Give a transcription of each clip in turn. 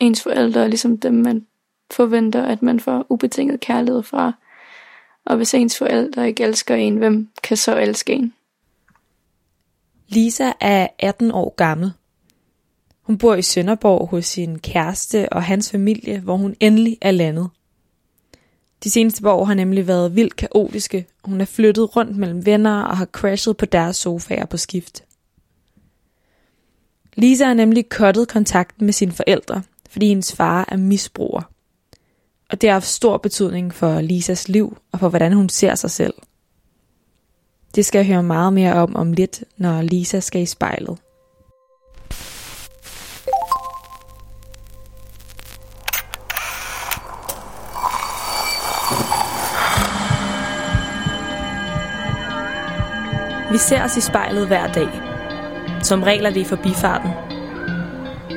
ens forældre er ligesom dem, man forventer, at man får ubetinget kærlighed fra. Og hvis ens forældre ikke elsker en, hvem kan så elske en? Lisa er 18 år gammel. Hun bor i Sønderborg hos sin kæreste og hans familie, hvor hun endelig er landet. De seneste par år har nemlig været vildt kaotiske. Hun er flyttet rundt mellem venner og har crashet på deres sofaer på skift. Lisa har nemlig kottet kontakten med sine forældre, fordi hendes far er misbruger. Og det har haft stor betydning for Lisas liv og for hvordan hun ser sig selv. Det skal jeg høre meget mere om om lidt, når Lisa skal i spejlet. Vi ser os i spejlet hver dag. Som regler det i forbifarten.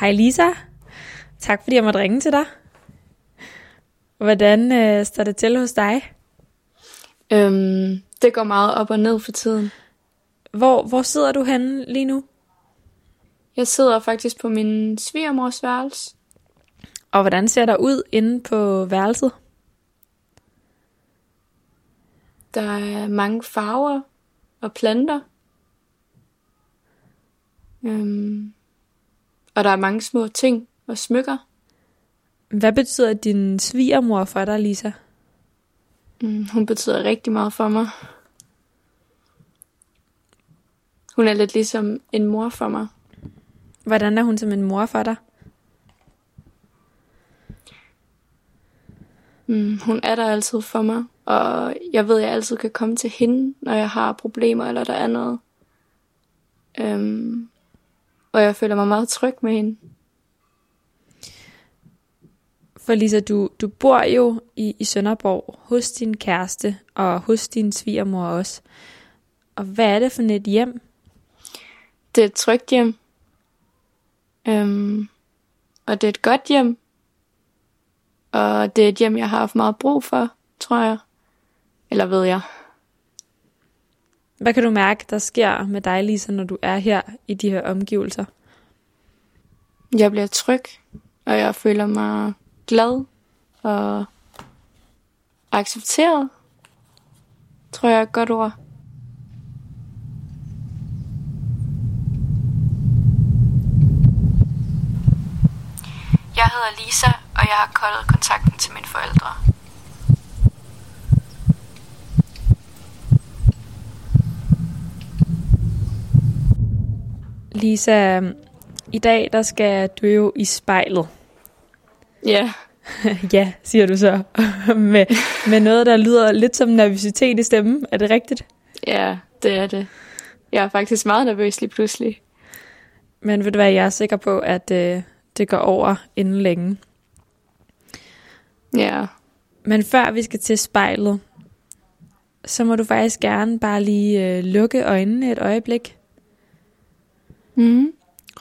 Hej Lisa. Tak fordi jeg måtte ringe til dig. Hvordan øh, står det til hos dig? Øhm, det går meget op og ned for tiden. Hvor, hvor sidder du henne lige nu? Jeg sidder faktisk på min svigermors værelse. Og hvordan ser der ud inde på værelset? Der er mange farver og planter. Øhm, og der er mange små ting og smykker. Hvad betyder din svigermor for dig, Lisa? Mm, hun betyder rigtig meget for mig. Hun er lidt ligesom en mor for mig. Hvordan er hun som en mor for dig? Mm, hun er der altid for mig, og jeg ved, at jeg altid kan komme til hende, når jeg har problemer eller der er noget. Øhm, og jeg føler mig meget tryg med hende. For Lisa, du, du bor jo i, i Sønderborg hos din kæreste og hos din svigermor også. Og hvad er det for et hjem? Det er et trygt hjem. Øhm, og det er et godt hjem. Og det er et hjem, jeg har haft meget brug for, tror jeg. Eller ved jeg. Hvad kan du mærke, der sker med dig, Lisa, når du er her i de her omgivelser? Jeg bliver tryg, og jeg føler mig glad og accepteret. Tror jeg er et godt ord. Jeg hedder Lisa, og jeg har koldet kontakten til mine forældre. Lisa, i dag der skal du jo i spejlet. Ja. ja, siger du så. med, med noget, der lyder lidt som nervøsitet i stemmen. Er det rigtigt? Ja, det er det. Jeg er faktisk meget nervøs lige pludselig. Men ved du hvad, jeg er sikker på, at øh, det går over inden længe. Ja. Men før vi skal til spejlet, så må du faktisk gerne bare lige øh, lukke øjnene et øjeblik. Mm.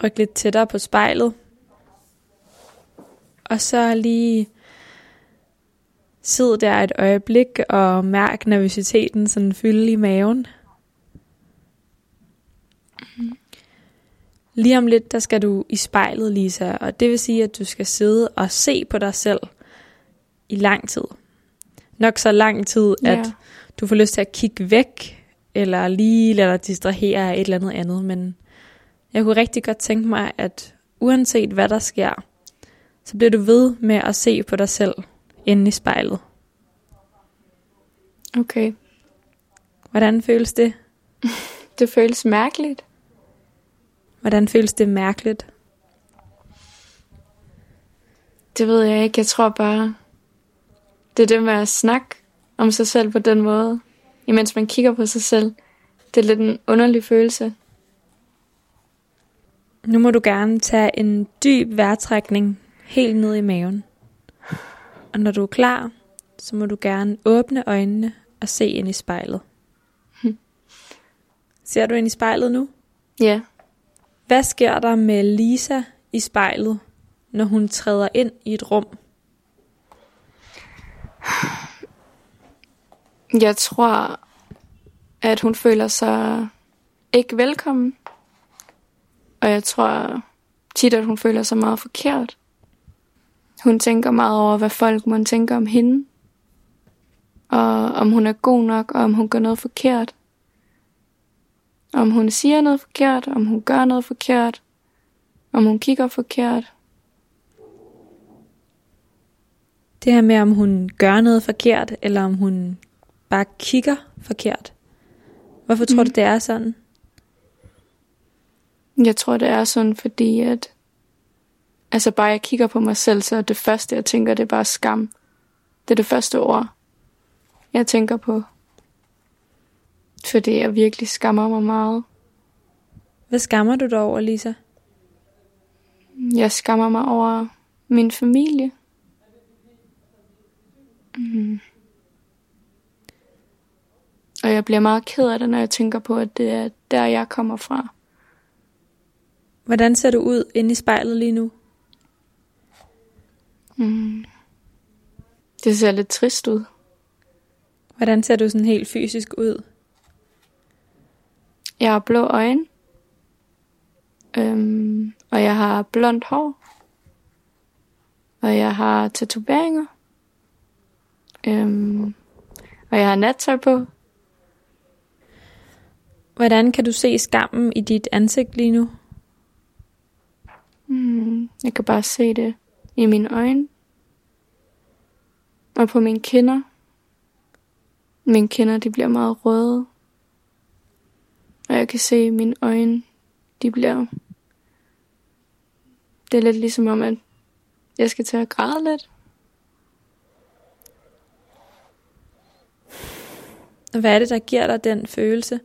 Ryk lidt tættere på spejlet. Og så lige sid der et øjeblik og mærk nervøsiteten sådan fylde i maven. Lige om lidt, der skal du i spejlet, Lisa, og det vil sige, at du skal sidde og se på dig selv i lang tid. Nok så lang tid, Ja. at du får lyst til at kigge væk, eller lige lade dig distrahere af et eller andet andet, men jeg kunne rigtig godt tænke mig, at uanset hvad der sker, så bliver du ved med at se på dig selv inde i spejlet. Okay. Hvordan føles det? Det føles mærkeligt. Hvordan føles det mærkeligt? Det ved jeg ikke. Jeg tror bare, det er det med at snakke om sig selv på den måde, imens man kigger på sig selv. Det er lidt en underlig følelse. Nu må du gerne tage en dyb vejrtrækning helt ned i maven. Og når du er klar, så må du gerne åbne øjnene og se ind i spejlet. Ser du ind i spejlet nu? Ja. Hvad sker der med Lisa i spejlet, når hun træder ind i et rum? Jeg tror, at hun føler sig ikke velkommen. Og jeg tror tit, at hun føler sig meget forkert. Hun tænker meget over, hvad folk må tænke om hende. Og om hun er god nok, og om hun gør noget forkert. Om hun siger noget forkert, om hun gør noget forkert. Om hun kigger forkert. Det her med, om hun gør noget forkert, eller om hun bare kigger forkert. Hvorfor tror mm. du, det er sådan? Jeg tror, det er sådan, fordi at... Altså bare jeg kigger på mig selv, så det første, jeg tænker, det er bare skam. Det er det første ord, jeg tænker på. Fordi jeg virkelig skammer mig meget. Hvad skammer du dig over, Lisa? Jeg skammer mig over min familie. Mm. Og jeg bliver meget ked af det, når jeg tænker på, at det er der, jeg kommer fra. Hvordan ser du ud inde i spejlet lige nu? Mm. Det ser lidt trist ud. Hvordan ser du sådan helt fysisk ud? Jeg har blå øjne. Øhm, og jeg har blondt hår. Og jeg har tatoveringer. Øhm, og jeg har nattøj på. Hvordan kan du se skammen i dit ansigt lige nu? Mm, jeg kan bare se det i mine øjne. Og på mine kinder. Mine kinder, de bliver meget røde. Og jeg kan se at mine øjne, de bliver... Det er lidt ligesom om, at jeg skal til at græde lidt. Og hvad er det, der giver dig den følelse?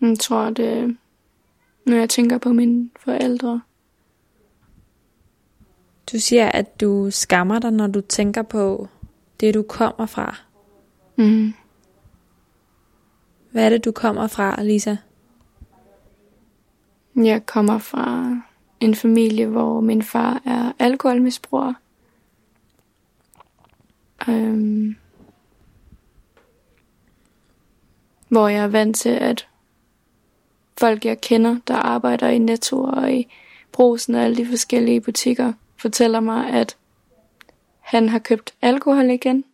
Jeg tror, det når jeg tænker på mine forældre. Du siger, at du skammer dig, når du tænker på det, du kommer fra. Mm. Hvad er det, du kommer fra, Lisa? Jeg kommer fra en familie, hvor min far er alkoholmisbruger. Um, hvor jeg er vant til, at folk, jeg kender, der arbejder i Netto og i Brosen og alle de forskellige butikker, fortæller mig, at han har købt alkohol igen,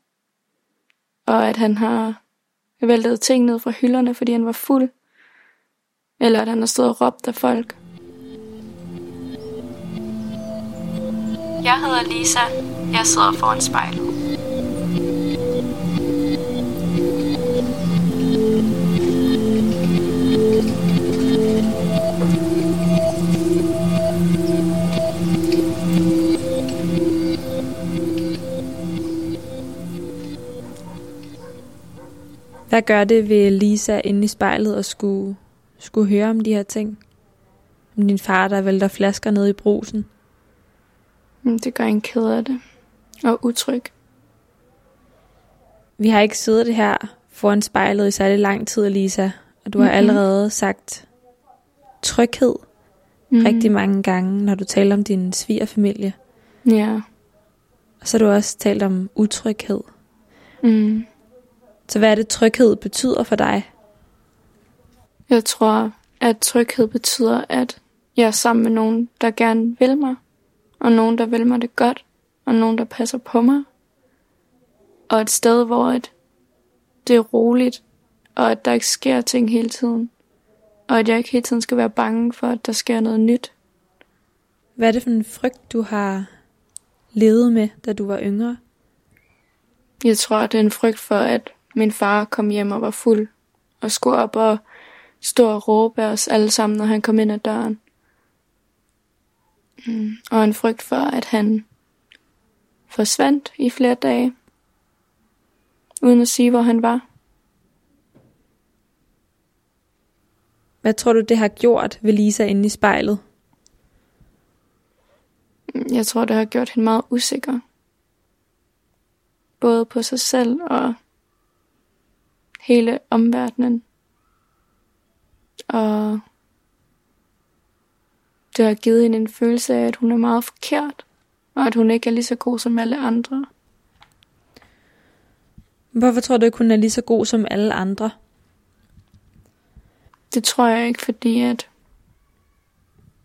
og at han har væltet ting ned fra hylderne, fordi han var fuld, eller at han har stået og råbt af folk. Jeg hedder Lisa. Jeg sidder foran spejlet. Gør det ved Lisa inde i spejlet og skulle, skulle høre om de her ting? Om din far, der vælter flasker ned i brusen? Mm, det gør en ked af det. Og utryg. Vi har ikke siddet her foran spejlet i særlig lang tid, Lisa. Og du har mm-hmm. allerede sagt tryghed mm. rigtig mange gange, når du taler om din svigerfamilie. Ja. Og så har du også talt om utryghed. Mm. Så hvad er det, tryghed betyder for dig? Jeg tror, at tryghed betyder, at jeg er sammen med nogen, der gerne vil mig, og nogen, der vil mig det godt, og nogen, der passer på mig. Og et sted, hvor et, det er roligt, og at der ikke sker ting hele tiden. Og at jeg ikke hele tiden skal være bange for, at der sker noget nyt. Hvad er det for en frygt, du har levet med, da du var yngre? Jeg tror, det er en frygt for, at min far kom hjem og var fuld, og skulle op og stå og råbe af os alle sammen, når han kom ind ad døren. Mm. Og en frygt for, at han forsvandt i flere dage. uden at sige, hvor han var. Hvad tror du, det har gjort ved Lisa inde i spejlet? Jeg tror, det har gjort hende meget usikker. Både på sig selv og hele omverdenen. Og det har givet hende en følelse af, at hun er meget forkert, og at hun ikke er lige så god som alle andre. Hvorfor tror du ikke, hun er lige så god som alle andre? Det tror jeg ikke, fordi at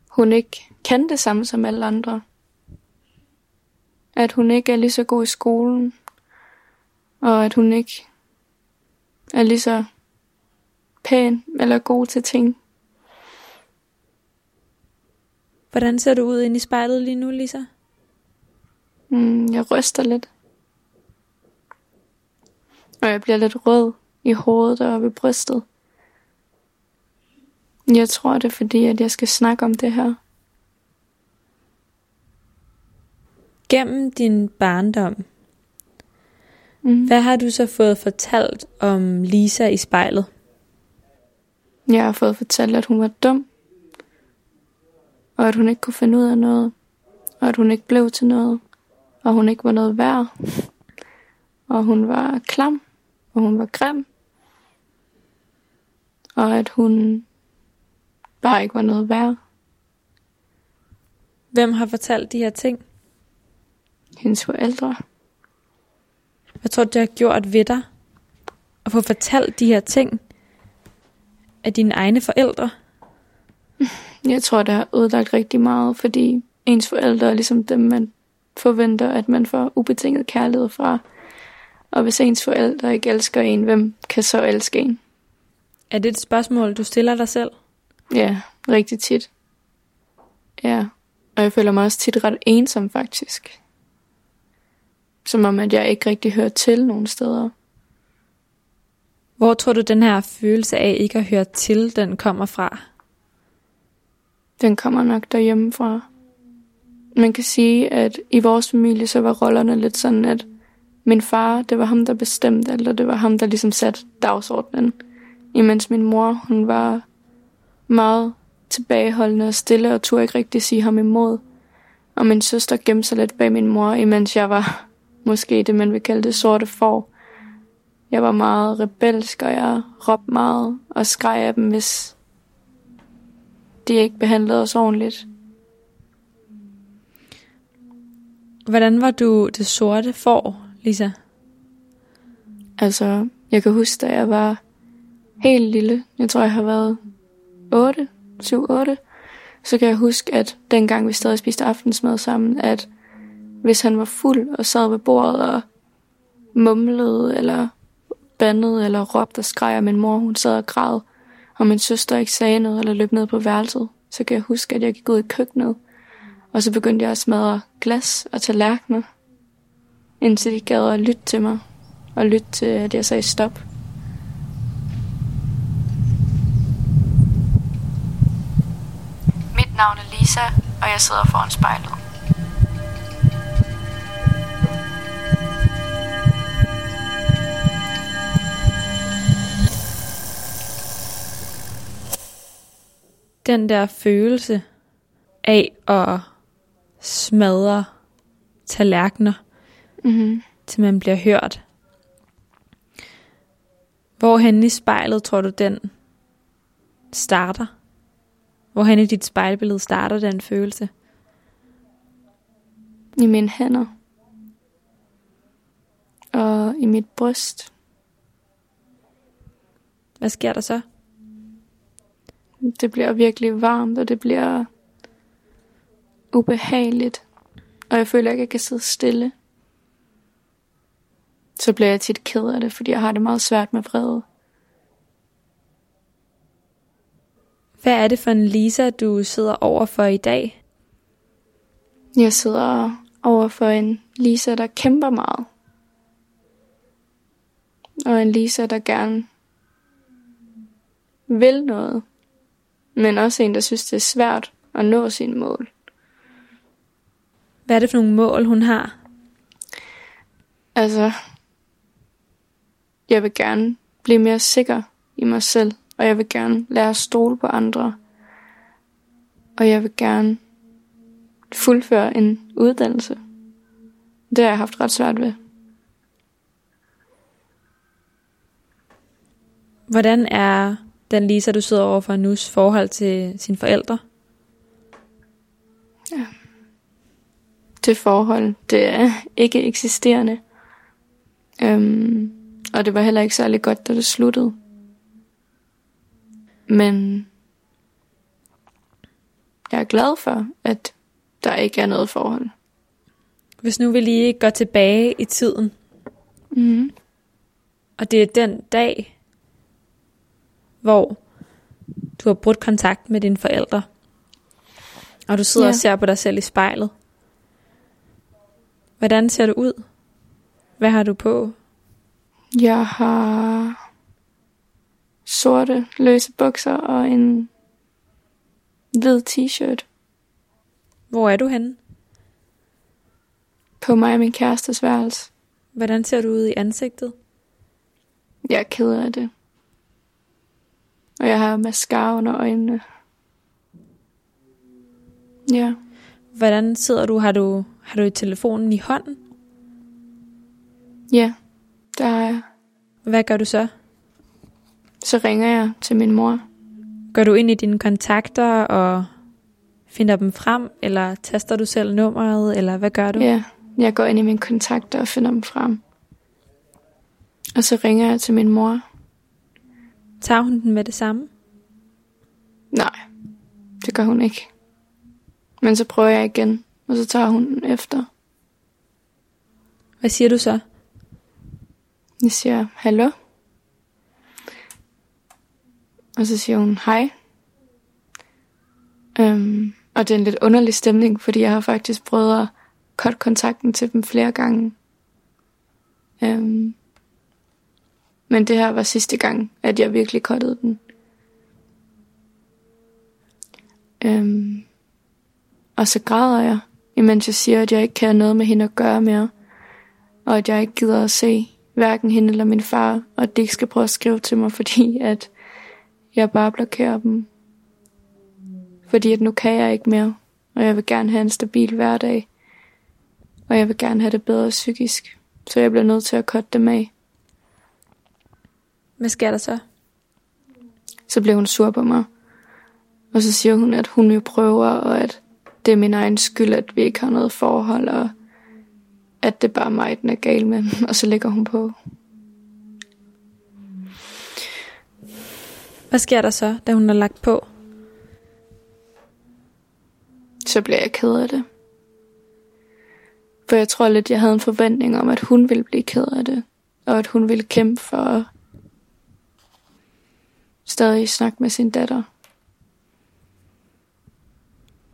hun ikke kan det samme som alle andre. At hun ikke er lige så god i skolen, og at hun ikke er lige så pæn eller god til ting. Hvordan ser du ud inde i spejlet lige nu, Lisa? Mm, jeg ryster lidt. Og jeg bliver lidt rød i hovedet og ved brystet. Jeg tror det er fordi, at jeg skal snakke om det her. Gennem din barndom, Mm. hvad har du så fået fortalt om Lisa i spejlet? Jeg har fået fortalt, at hun var dum. Og at hun ikke kunne finde ud af noget. Og at hun ikke blev til noget. Og hun ikke var noget værd. Og hun var klam. Og hun var grim. Og at hun bare ikke var noget værd. Hvem har fortalt de her ting? Hendes forældre. Hvad tror du, det har gjort ved dig? At få fortalt de her ting af dine egne forældre? Jeg tror, det har ødelagt rigtig meget, fordi ens forældre er ligesom dem, man forventer, at man får ubetinget kærlighed fra. Og hvis ens forældre ikke elsker en, hvem kan så elske en? Er det et spørgsmål, du stiller dig selv? Ja, rigtig tit. Ja, og jeg føler mig også tit ret ensom faktisk. Som om, at jeg ikke rigtig hører til nogen steder. Hvor tror du, den her følelse af ikke at høre til, den kommer fra? Den kommer nok derhjemmefra. Man kan sige, at i vores familie, så var rollerne lidt sådan, at min far, det var ham, der bestemte alt, og det var ham, der ligesom satte dagsordenen. Imens min mor, hun var meget tilbageholdende og stille, og turde ikke rigtig sige ham imod. Og min søster gemte sig lidt bag min mor, imens jeg var måske det, man vil kalde det sorte får. Jeg var meget rebelsk, og jeg råbte meget og skreg af dem, hvis de ikke behandlede os ordentligt. Hvordan var du det sorte får, Lisa? Altså, jeg kan huske, da jeg var helt lille, jeg tror, jeg har været 8, 7-8, så kan jeg huske, at dengang vi stadig spiste aftensmad sammen, at hvis han var fuld og sad ved bordet og mumlede, eller bandede, eller råbte og skreg, og min mor hun sad og græd, og min søster ikke sagde noget eller løb ned på værelset, så kan jeg huske, at jeg gik ud i køkkenet, og så begyndte jeg at smadre glas og tallerkener, indtil de gad at lytte til mig, og lytte til, at jeg sagde stop. Mit navn er Lisa, og jeg sidder foran spejlet. Den der følelse af at smadre tallerkener, Mm-hmm. til man bliver hørt. Hvor hen i spejlet tror du, den starter? Hvor hen i dit spejlbillede starter den følelse? I mine hænder. Og i mit bryst. Hvad sker der så? Det bliver virkelig varmt, og det bliver ubehageligt. Og jeg føler ikke, at jeg kan sidde stille. Så bliver jeg tit ked af det, fordi jeg har det meget svært med vrede. Hvad er det for en Lisa, du sidder over for i dag? Jeg sidder over for en Lisa, der kæmper meget. Og en Lisa, der gerne vil noget. Men også en, der synes, det er svært at nå sine mål. Hvad er det for nogle mål, hun har? Altså, jeg vil gerne blive mere sikker i mig selv, og jeg vil gerne lære at stole på andre. Og jeg vil gerne fuldføre en uddannelse. Det har jeg haft ret svært ved. Hvordan er den Lisa, du sidder overfor nus forhold til sine forældre? Ja. Det forhold, det er ikke eksisterende. Øhm, og det var heller ikke særlig godt, da det sluttede. Men jeg er glad for, at der ikke er noget forhold. Hvis nu vi lige går tilbage i tiden, Mm. og det er den dag, hvor du har brudt kontakt med dine forældre, og du sidder Ja. og ser på dig selv i spejlet. Hvordan ser du ud? Hvad har du på? Jeg har sorte løse bukser og en hvid t-shirt Hvor er du henne? på mig og min kærestes værelse. Hvordan ser du ud i ansigtet? Jeg er ked af det. Og jeg har mascara under øjnene. Ja, Hvordan sidder du? Har du, har du telefonen i hånden? ja, der har jeg. Hvad gør du så? Så ringer jeg til min mor. Går du ind i dine kontakter og finder dem frem, eller taster du selv nummeret, eller hvad gør du? Ja, jeg går ind i mine kontakter og finder dem frem. Og så ringer jeg til min mor. Tager hun den med det samme? Nej, det gør hun ikke. Men så prøver jeg igen, og så tager hun den efter. Hvad siger du så? Jeg siger, hallo? Og så siger hun, hej. Øhm, og det er en lidt underlig stemning, fordi jeg har faktisk prøvet at cut kontakten til dem flere gange. Øhm, men det her var sidste gang, at jeg virkelig cuttede den. Øhm, og så græder jeg, imens jeg siger, at jeg ikke kan have noget med hende at gøre mere. Og at jeg ikke gider at se hverken hende eller min far, og at de ikke skal prøve at skrive til mig, fordi at jeg bare blokerer dem. Fordi at nu kan jeg ikke mere, og jeg vil gerne have en stabil hverdag. Og jeg vil gerne have det bedre psykisk, så jeg bliver nødt til at cutte dem af. Hvad sker der så? Så bliver hun sur på mig. Og så siger hun, at hun jo prøver, og at det er min egen skyld, at vi ikke har noget forhold, og at det er bare mig, den er gal med. Og så lægger hun på. Hvad sker der så, da hun er lagt på? så bliver jeg ked af det. For jeg tror lidt, jeg havde en forventning om, at hun ville blive ked af det. Og at hun ville kæmpe for stadig snakke med sin datter.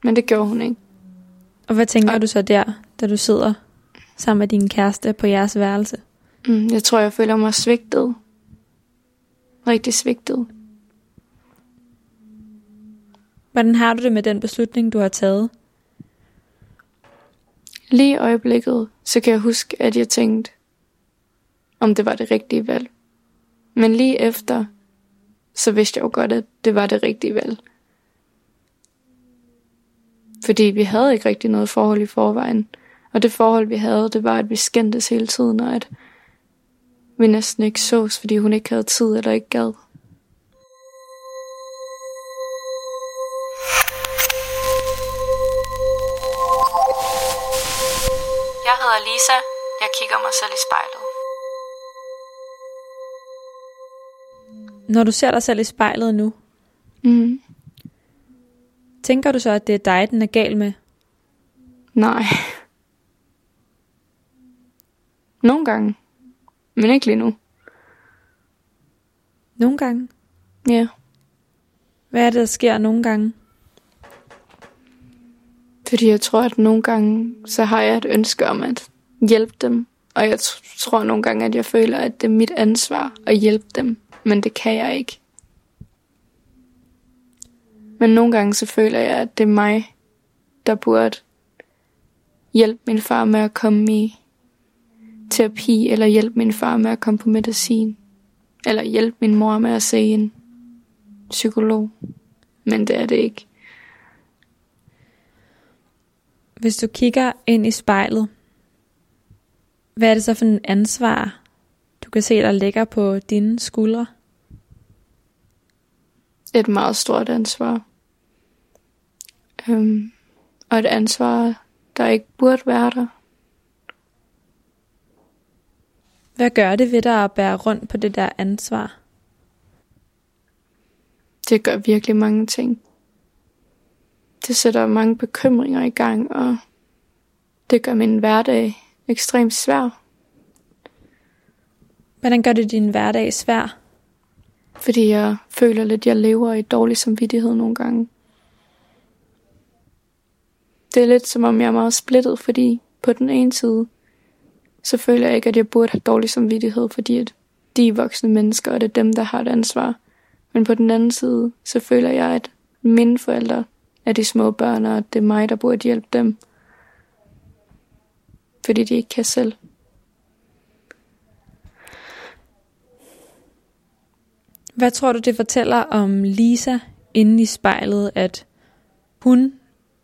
Men det gjorde hun ikke. Og hvad tænker du så der, da du sidder sammen med din kæreste på jeres værelse? Mm, jeg tror, jeg føler mig svigtet. Rigtig svigtet. Hvordan har du det med den beslutning, du har taget? Lige i øjeblikket, så kan jeg huske, at jeg tænkte, om det var det rigtige valg. Men lige efter, så vidste jeg jo godt, at det var det rigtige valg. Fordi vi havde ikke rigtig noget forhold i forvejen. Og det forhold, vi havde, det var, at vi skændtes hele tiden, og at vi næsten ikke sås, fordi hun ikke havde tid eller ikke gad. Jeg hedder Lisa. Jeg kigger mig selv i spejlet. Når du ser dig selv i spejlet nu, Mm. tænker du så, at det er dig, den er gal med? Nej. Nogle gange. Men ikke lige nu. Nogle gange. Ja. Hvad er det, der sker nogle gange? Fordi jeg tror, at nogle gange, så har jeg et ønske om at hjælpe dem. Og jeg tr- tror nogle gange, at jeg føler, at det er mit ansvar at hjælpe dem. Men det kan jeg ikke. Men nogle gange så føler jeg, at det er mig, der burde hjælpe min far med at komme i terapi, eller hjælpe min far med at komme på medicin. eller hjælpe min mor med at se en psykolog. Men det er det ikke. Hvis du kigger ind i spejlet, hvad er det så for en ansvar, du kan se, der ligger på dine skuldre? Et meget stort ansvar. Øhm, og et ansvar, der ikke burde være der. Hvad gør det ved dig at bære rundt på det der ansvar? Det gør virkelig mange ting. Det sætter mange bekymringer i gang, og det gør min hverdag ekstremt svær. Hvordan gør det din hverdag svær? Fordi jeg føler lidt, at jeg lever i dårlig samvittighed nogle gange. Det er lidt som om jeg er meget splittet, fordi på den ene side, så føler jeg ikke, at jeg burde have dårlig samvittighed, fordi at de er voksne mennesker, og det er dem, der har et ansvar. Men på den anden side, så føler jeg, at mine forældre er de små børn, og det er mig, der burde hjælpe dem. Fordi de ikke kan selv. Hvad tror du, det fortæller om Lisa inde i spejlet, at hun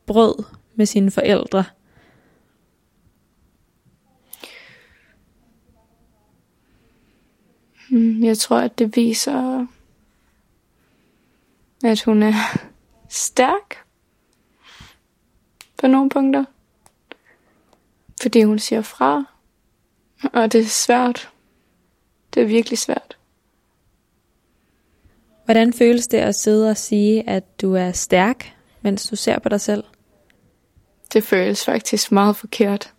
brød med sine forældre? Hmm, jeg tror, at det viser, at hun er stærk på nogle punkter. Fordi hun siger fra. Og det er svært. Det er virkelig svært. Hvordan føles det at sidde og sige, at du er stærk, mens du ser på dig selv? Det føles faktisk meget forkert.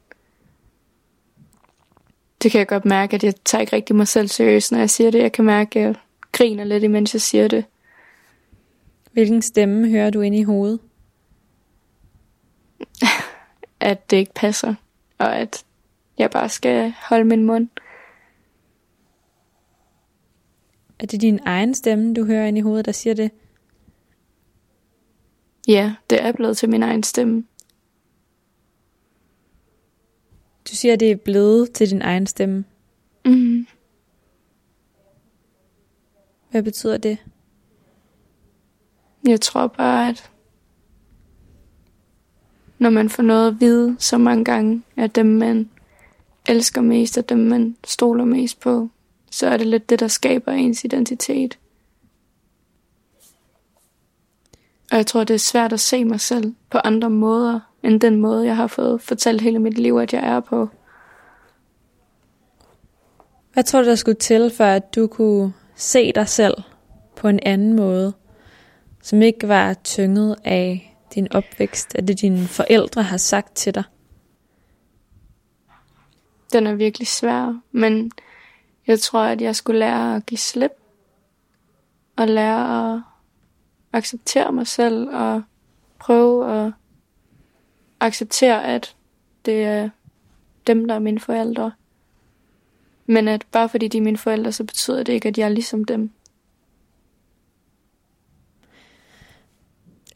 Det kan jeg godt mærke, at jeg tager ikke rigtig mig selv seriøst, når jeg siger det. Jeg kan mærke, at jeg griner lidt, imens jeg siger det. Hvilken stemme hører du ind i hovedet? at det ikke passer, og at jeg bare skal holde min mund. Er det din egen stemme, du hører ind i hovedet, der siger det? Ja, det er blevet til min egen stemme. Du siger, at det er blevet til din egen stemme. Mm. Hvad betyder det? Jeg tror bare, at når man får noget at vide så mange gange, at dem man elsker mest, og dem man stoler mest på, så er det lidt det, der skaber ens identitet. Og jeg tror, det er svært at se mig selv på andre måder, end den måde, jeg har fået fortalt hele mit liv, at jeg er på. Hvad tror du, der skulle til, for at du kunne se dig selv på en anden måde, som ikke var tynget af din opvækst, at det dine forældre har sagt til dig? Den er virkelig svær, men jeg tror, at jeg skulle lære at give slip. Og lære at acceptere mig selv og prøve at acceptere, at det er dem, der er mine forældre. Men at bare fordi de er mine forældre, så betyder det ikke, at jeg er ligesom dem.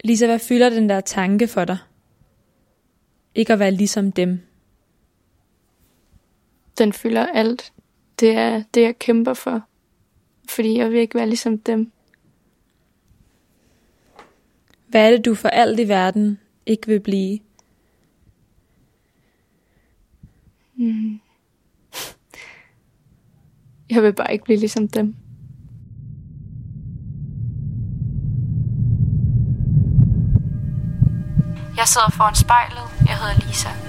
Lisa, hvad fylder den der tanke for dig? Ikke at være ligesom dem. Den fylder alt. Det er det, jeg kæmper for. Fordi jeg vil ikke være ligesom dem. Hvad er det, du for alt i verden ikke vil blive? Mm. Jeg vil bare ikke blive ligesom dem. Jeg sidder foran spejlet. Jeg hedder Lisa.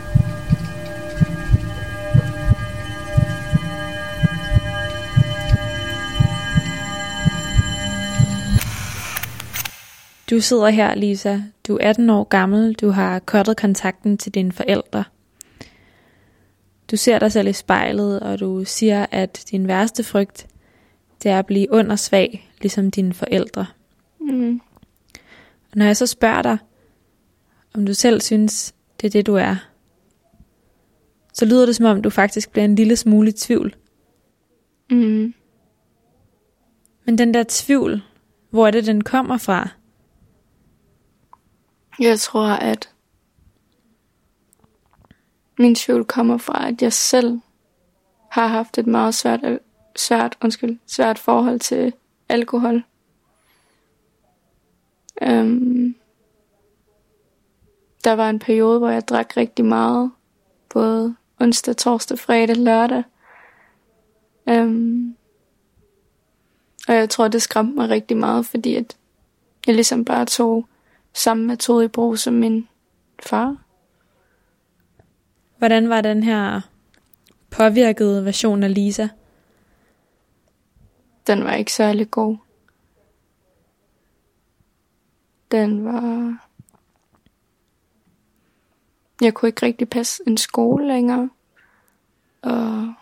Du sidder her, Lisa. Du er 18 år gammel. Du har kottet kontakten til dine forældre. Du ser dig selv i spejlet, og du siger, at din værste frygt, det er at blive under svag, ligesom dine forældre. Mm. Og når jeg så spørger dig, om du selv synes, det er det, du er, så lyder det som om, du faktisk bliver en lille smule i tvivl. Mm. Men den der tvivl, hvor er det, den kommer fra? Jeg tror, at min tvivl kommer fra, at jeg selv har haft et meget svært svært, undskyld, svært forhold til alkohol. Øhm, der var en periode, hvor jeg drak rigtig meget. Både onsdag, torsdag, fredag, lørdag. Øhm, og jeg tror, det skræmte mig rigtig meget, fordi at jeg ligesom bare tog samme metode i brug som min far. Hvordan var den her påvirkede version af Lisa? Den var ikke særlig god. Den var... Jeg kunne ikke rigtig passe en skole længere. Og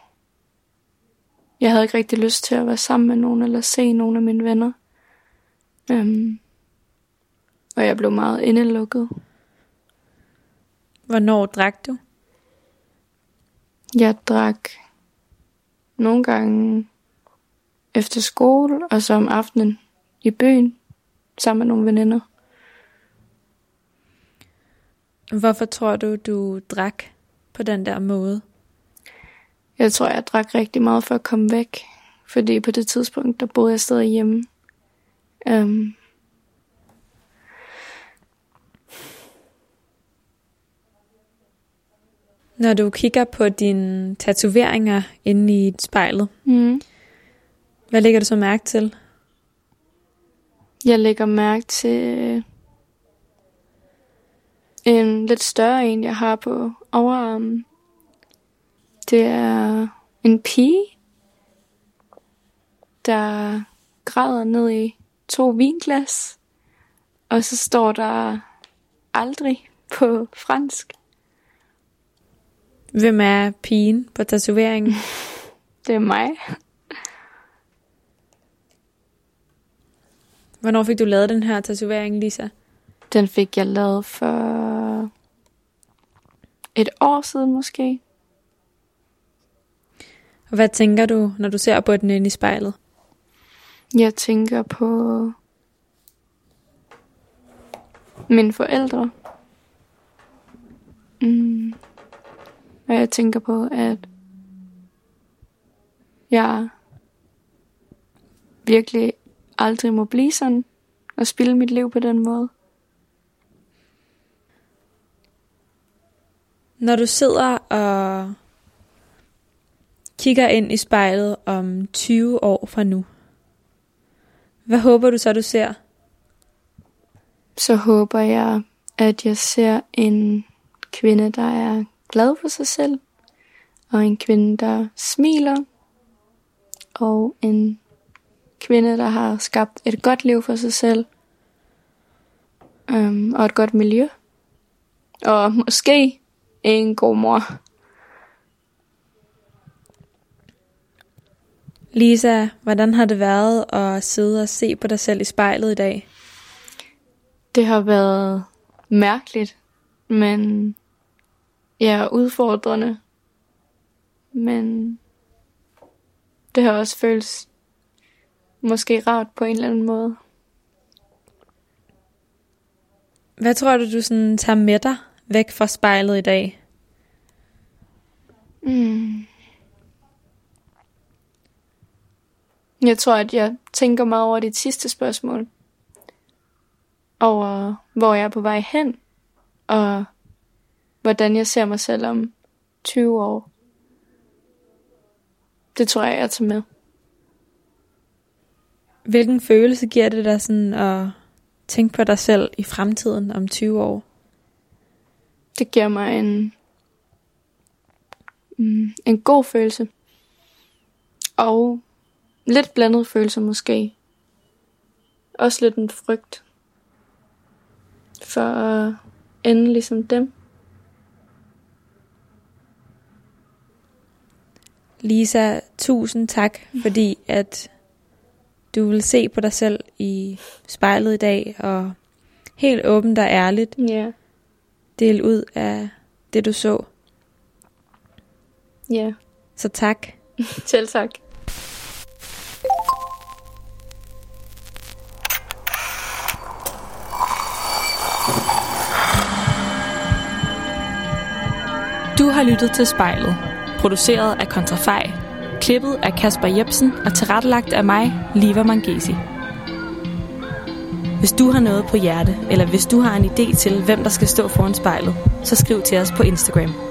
jeg havde ikke rigtig lyst til at være sammen med nogen eller se nogen af mine venner. Um, og jeg blev meget indelukket. Hvornår drak du? Jeg drak nogle gange efter skole, og så om aftenen i byen, sammen med nogle veninder. Hvorfor tror du, du drak på den der måde? Jeg tror, jeg drak rigtig meget for at komme væk. Fordi på det tidspunkt, der boede jeg stadig hjemme. Um, Når du kigger på dine tatoveringer inde i spejlet, mm. hvad lægger du så mærke til? Jeg lægger mærke til en lidt større en, jeg har på overarmen. Det er en pige, der græder ned i to vinglas. Og så står der aldrig på fransk. Hvem er pigen på tatoveringen? Det er mig. Hvornår fik du lavet den her tatovering, Lisa? Den fik jeg lavet for et år siden måske. Og hvad tænker du, når du ser på den inde i spejlet? Jeg tænker på mine forældre. Mm. Og jeg tænker på, at jeg virkelig aldrig må blive sådan og spille mit liv på den måde. Når du sidder og kigger ind i spejlet om 20 år fra nu, hvad håber du så, du ser? Så håber jeg, at jeg ser en kvinde, der er glad for sig selv, og en kvinde, der smiler, og en kvinde, der har skabt et godt liv for sig selv, um, og et godt miljø, og måske en god mor. Lisa, hvordan har det været at sidde og se på dig selv i spejlet i dag? Det har været mærkeligt, men ja, udfordrende. Men det har også føles måske rart på en eller anden måde. Hvad tror du, du sådan tager med dig væk fra spejlet i dag? Mm. Jeg tror, at jeg tænker meget over dit sidste spørgsmål. Over, hvor jeg er på vej hen. Og hvordan jeg ser mig selv om 20 år. Det tror jeg, jeg tager med. Hvilken følelse giver det dig sådan at tænke på dig selv i fremtiden om 20 år? Det giver mig en, mm, en god følelse. Og lidt blandet følelse måske. Også lidt en frygt. For at ende ligesom dem. Lisa, tusind tak, fordi at du vil se på dig selv i spejlet i dag, og helt åbent og ærligt Ja, dele ud af det, du så. ja. Så tak. Selv tak. Du har lyttet til spejlet, produceret af Kontrafej, Klippet af Kasper Jebsen og tilrettelagt af mig, Liva Mangesi. Hvis du har noget på hjerte, eller hvis du har en idé til, hvem der skal stå foran spejlet, så skriv til os på Instagram.